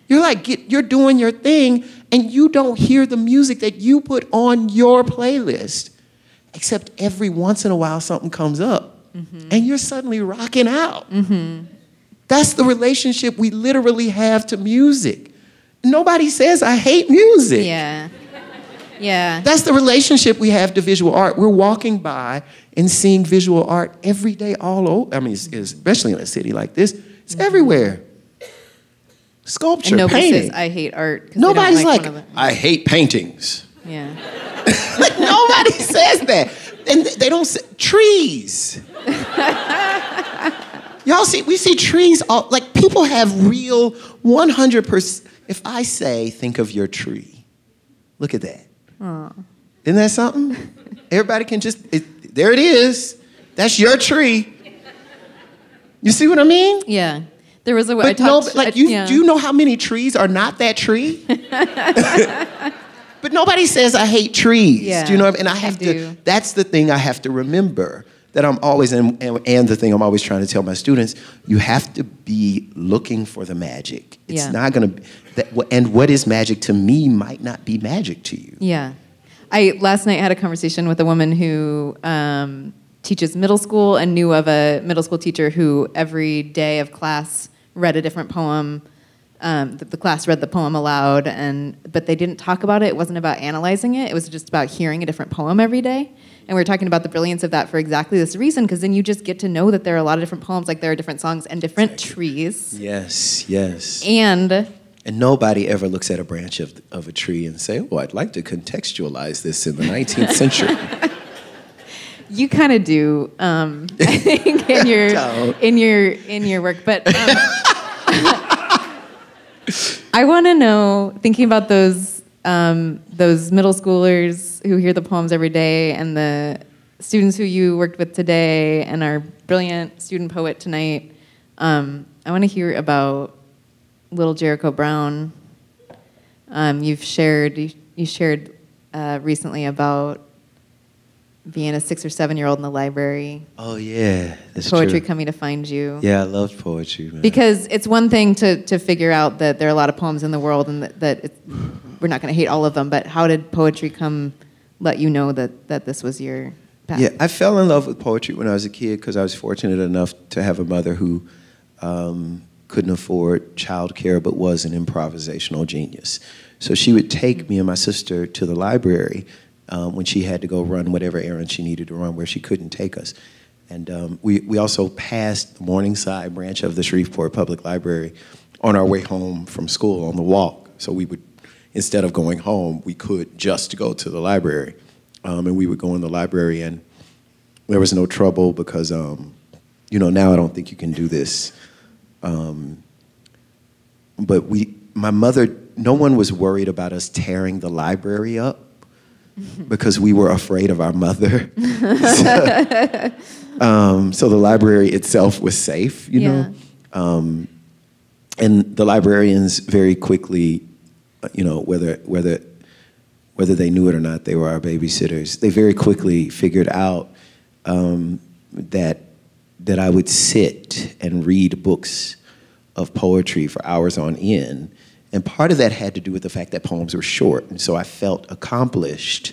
You're like, get, you're doing your thing, and you don't hear the music that you put on your playlist. Except every once in a while, something comes up, mm-hmm. and you're suddenly rocking out. Mm-hmm. That's the relationship we literally have to music. Nobody says, I hate music. yeah. Yeah. That's the relationship we have to visual art. We're walking by and seeing visual art every day, all over. I mean, especially in a city like this, it's mm-hmm. everywhere. Sculpture, and nobody painting. says I hate art. Nobody's like, like, one of the- I hate paintings. yeah. like nobody says that, and they don't say trees. Y'all see, we see trees all like people have real 100%. If I say, think of your tree, look at that. Isn't that something? Everybody can just, it, there it is. That's your tree. You see what I mean? Yeah. There was a I But no, talked, like I- you, yeah. do you know how many trees are not that tree? but nobody says I hate trees. Yeah, do you know? What I mean? And I I have do. to. That's the thing I have to remember. That I'm always and, and, and the thing I'm always trying to tell my students. You have to be looking for the magic. It's Yeah. not gonna. That, and what is magic to me might not be magic to you. Yeah. I last night had a conversation with a woman who um, teaches middle school and knew of a middle school teacher who every day of class read a different poem. Um, the, the class read the poem aloud, and but they didn't talk about it. It wasn't about analyzing it. It was just about hearing a different poem every day. And we are talking about the brilliance of that for exactly this reason, because then you just get to know that there are a lot of different poems, like there are different songs and different trees. Yes. Yes. And And nobody ever looks at a branch of, of a tree and say, "Oh, I'd like to contextualize this in the 19th century." You kind of do, um, I think, in your in your in your work. But um, I want to know, thinking about those um, those middle schoolers who hear the poems every day, and the students who you worked with today, and our brilliant student poet tonight. Um, I want to hear about Little Jericho Brown. Um, you've shared you, you shared uh, recently about being a six or seven year old in the library, oh yeah, that's poetry true. coming to find you. Yeah, I loved poetry, man. Because it's one thing to, to figure out that there are a lot of poems in the world and that, that we're not going to hate all of them, but how did poetry come let you know that, that this was your path? Yeah, I fell in love with poetry when I was a kid because I was fortunate enough to have a mother who um, couldn't afford childcare but was an improvisational genius. So she would take me and my sister to the library um, when she had to go run whatever errand she needed to run where she couldn't take us. And um, we, we also passed the Morningside branch of the Shreveport Public Library on our way home from school on the walk. So we would instead of going home, we could just go to the library. Um, and we would go in the library, and there was no trouble because, um, you know, now I don't think you can do this. Um, but we, my mother, no one was worried about us tearing the library up because we were afraid of our mother. so, um, so, the library itself was safe, you yeah. know. Um, and the librarians very quickly, you know, whether whether whether they knew it or not, they were our babysitters. They very quickly figured out um, that that I would sit and read books of poetry for hours on end. And part of that had to do with the fact that poems were short. And so I felt accomplished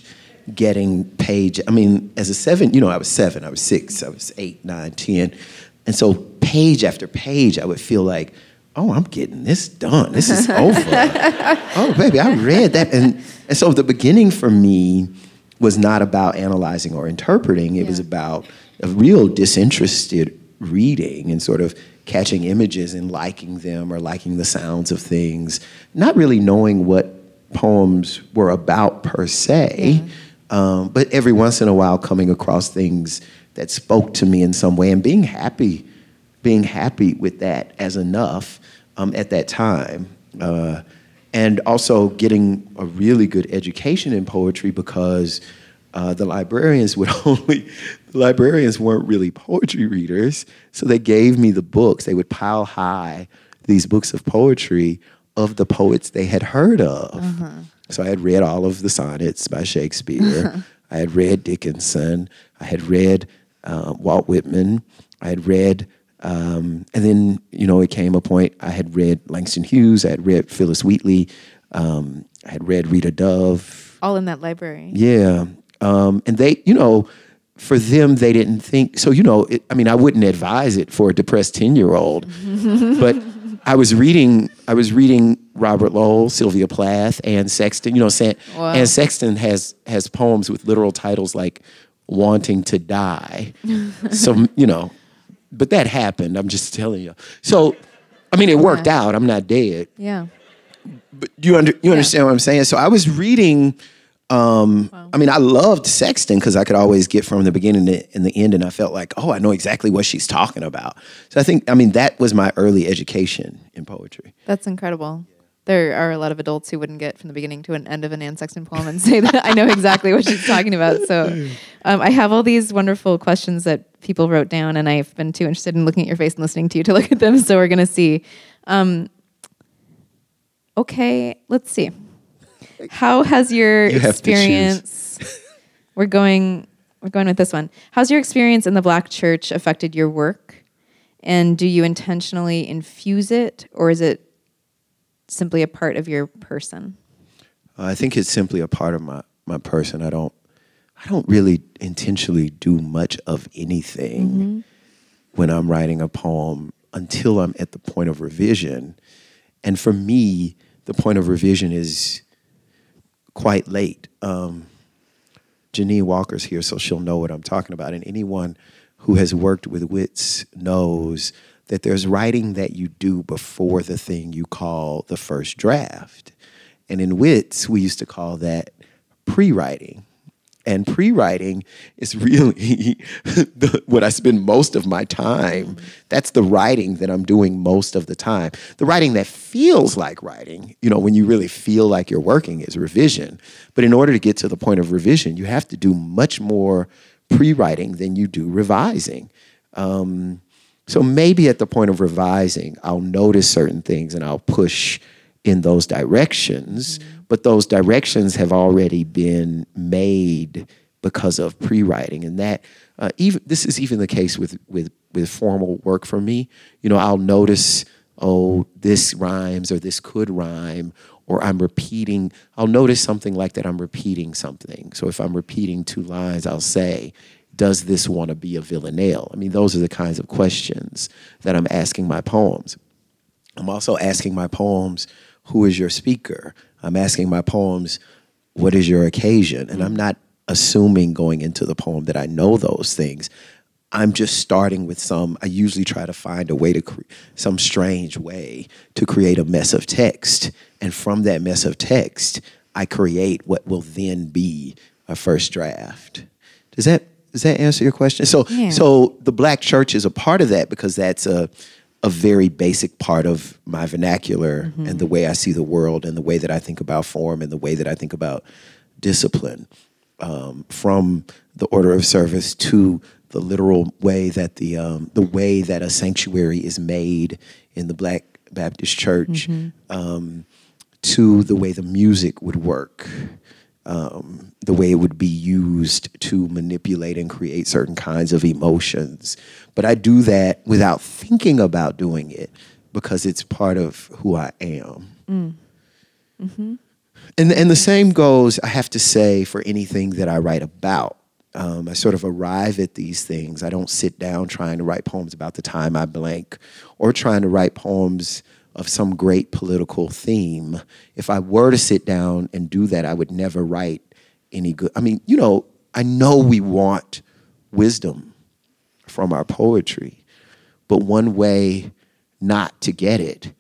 getting page. I mean, as a seven, you know, I was seven, I was six, I was eight, nine, ten. And so page after page, I would feel like, oh, I'm getting this done. This is over. oh, baby, I read that. And, and so the beginning for me was not about analyzing or interpreting. It yeah. was about a real disinterested reading and sort of catching images and liking them or liking the sounds of things, not really knowing what poems were about per se, mm-hmm. um, but every once in a while coming across things that spoke to me in some way and being happy, being happy with that as enough um, at that time. Uh, and also getting a really good education in poetry because uh, the librarians would only librarians weren't really poetry readers so they gave me the books. They would pile high these books of poetry of the poets they had heard of. Uh-huh. so i had read all of the sonnets by shakespeare. I had read dickinson. I had read uh, walt whitman. I had read um, and then you know it came a point i had read langston hughes. I had read Phillis wheatley. Um, i had read rita dove. All in that library. Yeah. Um, and they, you know, for them, they didn't think so. You know, it, I mean, I wouldn't advise it for a depressed ten year old, but I was reading. I was reading Robert Lowell, Sylvia Plath, Anne Sexton. You know, San, wow. Anne Sexton has has poems with literal titles like "Wanting to Die." so you know, but that happened. I'm just telling you. So, I mean, it worked yeah. out. I'm not dead. Yeah. But you under you understand yeah. what I'm saying? So I was reading um, wow. I mean, I loved Sexton because I could always get from the beginning to in the end, and I felt like, oh, I know exactly what she's talking about. So I think, I mean, that was my early education in poetry. That's incredible. There are a lot of adults who wouldn't get from the beginning to an end of an Anne Sexton poem and say that I know exactly what she's talking about. So um, I have all these wonderful questions that people wrote down, and I've been too interested in looking at your face and listening to you to look at them. So we're going to see. Um, okay, let's see. How has your you experience? we're going. We're going with this one. How's your experience in the Black Church affected your work? And do you intentionally infuse it, or is it simply a part of your person? I think it's simply a part of my my person. I don't I don't really intentionally do much of anything mm-hmm. when I'm writing a poem until I'm at the point of revision. And for me, the point of revision is quite late. Um, Jeanine Walker's here, so she'll know what I'm talking about. And anyone who has worked with WITS knows that there's writing that you do before the thing you call the first draft. And in WITS, we used to call that pre writing and pre-writing is really the, what I spend most of my time. That's the writing that I'm doing most of the time. The writing that feels like writing, you know, when you really feel like you're working is revision. But in order to get to the point of revision, you have to do much more pre-writing than you do revising. Um, so maybe at the point of revising, I'll notice certain things and I'll push in those directions. Mm-hmm but those directions have already been made because of pre-writing. And that uh, even this is even the case with with with formal work for me. You know i'll notice oh this rhymes or this could rhyme or i'm repeating i'll notice something like that i'm repeating something. So if i'm repeating two lines i'll say does this want to be a villanelle? I mean those are the kinds of questions that i'm asking my poems. I'm also asking my poems who is your speaker I'm asking my poems, what is your occasion? And I'm mm. not assuming going into the poem that I know those things. I'm just starting with some. I usually try to find a way to cre- some strange way to create a mess of text, and from that mess of text, I create what will then be a first draft. Does that does that answer your question? So Yeah. so the black church is a part of that because that's a a very basic part of my vernacular and the way I see the world and the way that I think about form and the way that I think about discipline um, from the order of service to the literal way that the um, the way that a sanctuary is made in the Black Baptist Church um, to the way the music would work, um, the way it would be used to manipulate and create certain kinds of emotions. But I do that without thinking about doing it because it's part of who I am. And and the same goes, I have to say, for anything that I write about. Um, I sort of arrive at these things. I don't sit down trying to write poems about the time I blank or trying to write poems of some great political theme. If I were to sit down and do that, I would never write any good. I mean, you know, I know we want wisdom from our poetry, but one way not to get it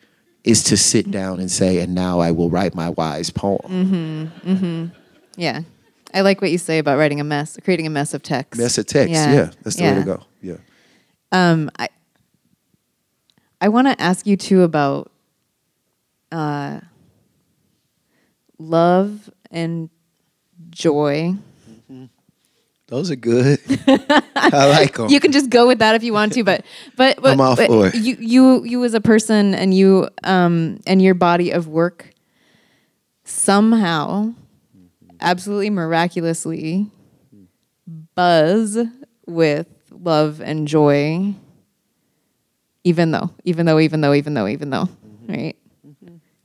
is to sit down and say, and now I will write my wise poem. Mm-hmm. Mm-hmm. Yeah. I like what you say about writing a mess, creating a mess of text. Mess of text. Yeah, that's the way to go. Yeah. Um, I I want to ask you too about uh, love and joy. Those are good. I like them. You can just go with that if you want to, but but, but, I'm all but for it. you you you as a person and you um and your body of work somehow absolutely miraculously buzz with love and joy even though even though even though even though even though right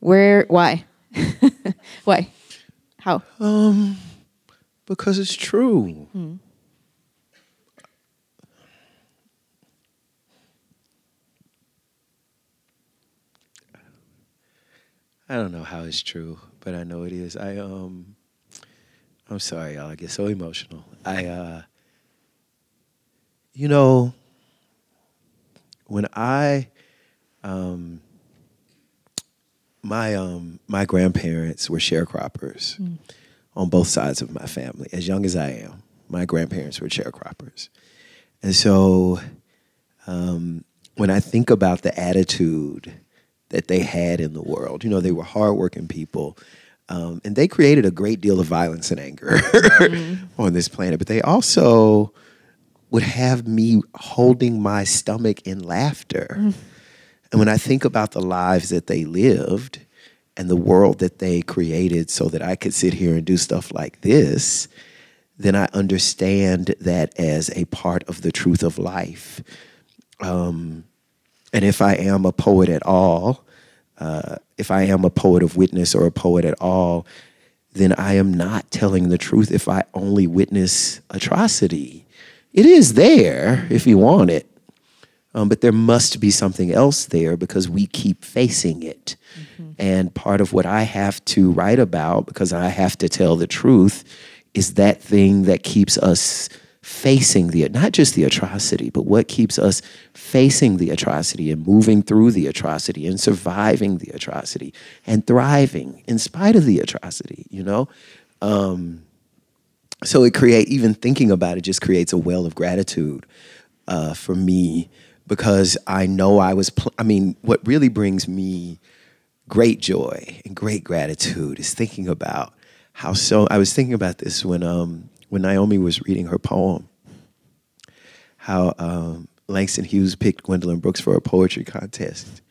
where why why how because it's true. I don't know how it's true, but I know it is. I um I'm sorry, y'all. I get so emotional. I uh you know when I um my um my grandparents were sharecroppers on both sides of my family. As young as I am, my grandparents were sharecroppers. And so um, when I think about the attitude that they had in the world, you know, they were hardworking people. Um, and they created a great deal of violence and anger on this planet. But they also would have me holding my stomach in laughter. And when I think about the lives that they lived and the world that they created so that I could sit here and do stuff like this, then I understand that as a part of the truth of life. Um, and if I am a poet at all, uh, if I am a poet of witness or a poet at all, then I am not telling the truth if I only witness atrocity. It is there if you want it, um, but there must be something else there because we keep facing it. And part of what I have to write about, because I have to tell the truth, is that thing that keeps us facing the not just the atrocity, but what keeps us facing the atrocity and moving through the atrocity and surviving the atrocity and thriving in spite of the atrocity. You know. Um, so it create even thinking about it just creates a well of gratitude uh, for me because I know I was. Pl- I mean, what really brings me great joy and great gratitude is thinking about how so. I was thinking about this when um, when Naomi was reading her poem. How um, Langston Hughes picked Gwendolyn Brooks for a poetry contest,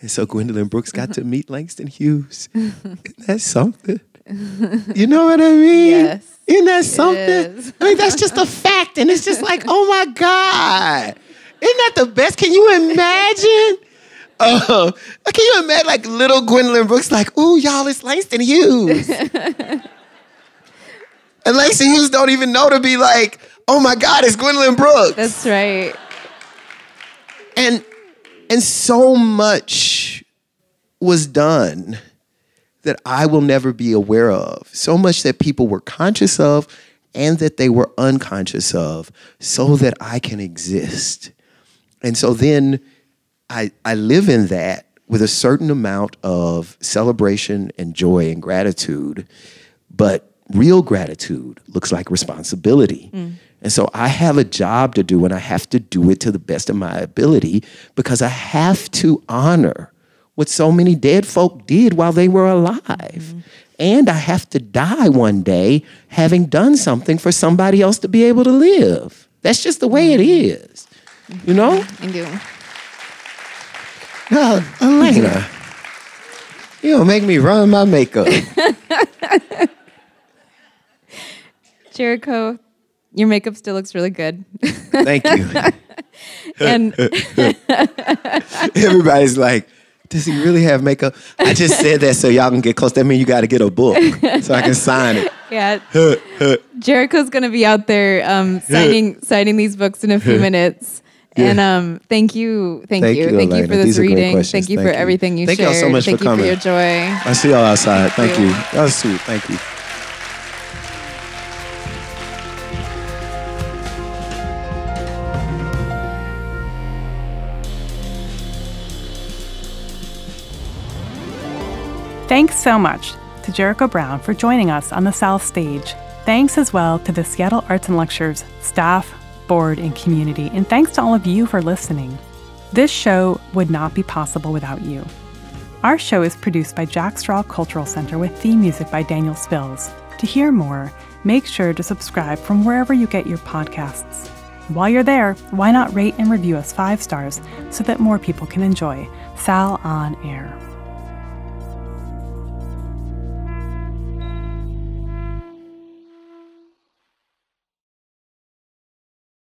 and so Gwendolyn Brooks got to meet Langston Hughes. Isn't that something? You know what I mean? Yes. Isn't that something? is. I mean, that's just a fact, and it's just like, oh my God. Isn't that the best? Can you imagine? Uh, can you imagine like little Gwendolyn Brooks, like, ooh, y'all, it's Langston Hughes. and Langston Hughes don't even know to be like, oh my God, it's Gwendolyn Brooks That's right. and and so much was done that I will never be aware of. So much that people were conscious of and that they were unconscious of so that I can exist. And so then I, I live in that with a certain amount of celebration and joy and gratitude. But real gratitude looks like responsibility. Mm. And so I have a job to do and I have to do it to the best of my ability because I have to honor what so many dead folk did while they were alive. Mm-hmm. And I have to die one day having done something for somebody else to be able to live. That's just the way it is. You know? I do. Now, Elaina, you don't make me run my makeup. Jericho, your makeup still looks really good. Thank you. and everybody's like, does he really have makeup? I just said that so y'all can get close. That means you got to get a book so I can sign it. Yeah. Jericho's gonna be out there um, signing signing these books in a few minutes. And um, thank you, thank, thank you, you, thank you for this reading. Thank you thank for you. everything you thank shared. Thank you so much thank for coming. Thank you for your joy. I see y'all outside. Thank, thank you. you. That was sweet. Thank you. Thanks so much to Jericho Brown for joining us on the South Stage. Thanks as well to the Seattle Arts and Lectures staff, board, and community, and thanks to all of you for listening. This show would not be possible without you. Our show is produced by Jack Straw Cultural Center with theme music by Daniel Spils. To hear more, make sure to subscribe from wherever you get your podcasts. While you're there, why not rate and review us five stars so that more people can enjoy Sal on Air?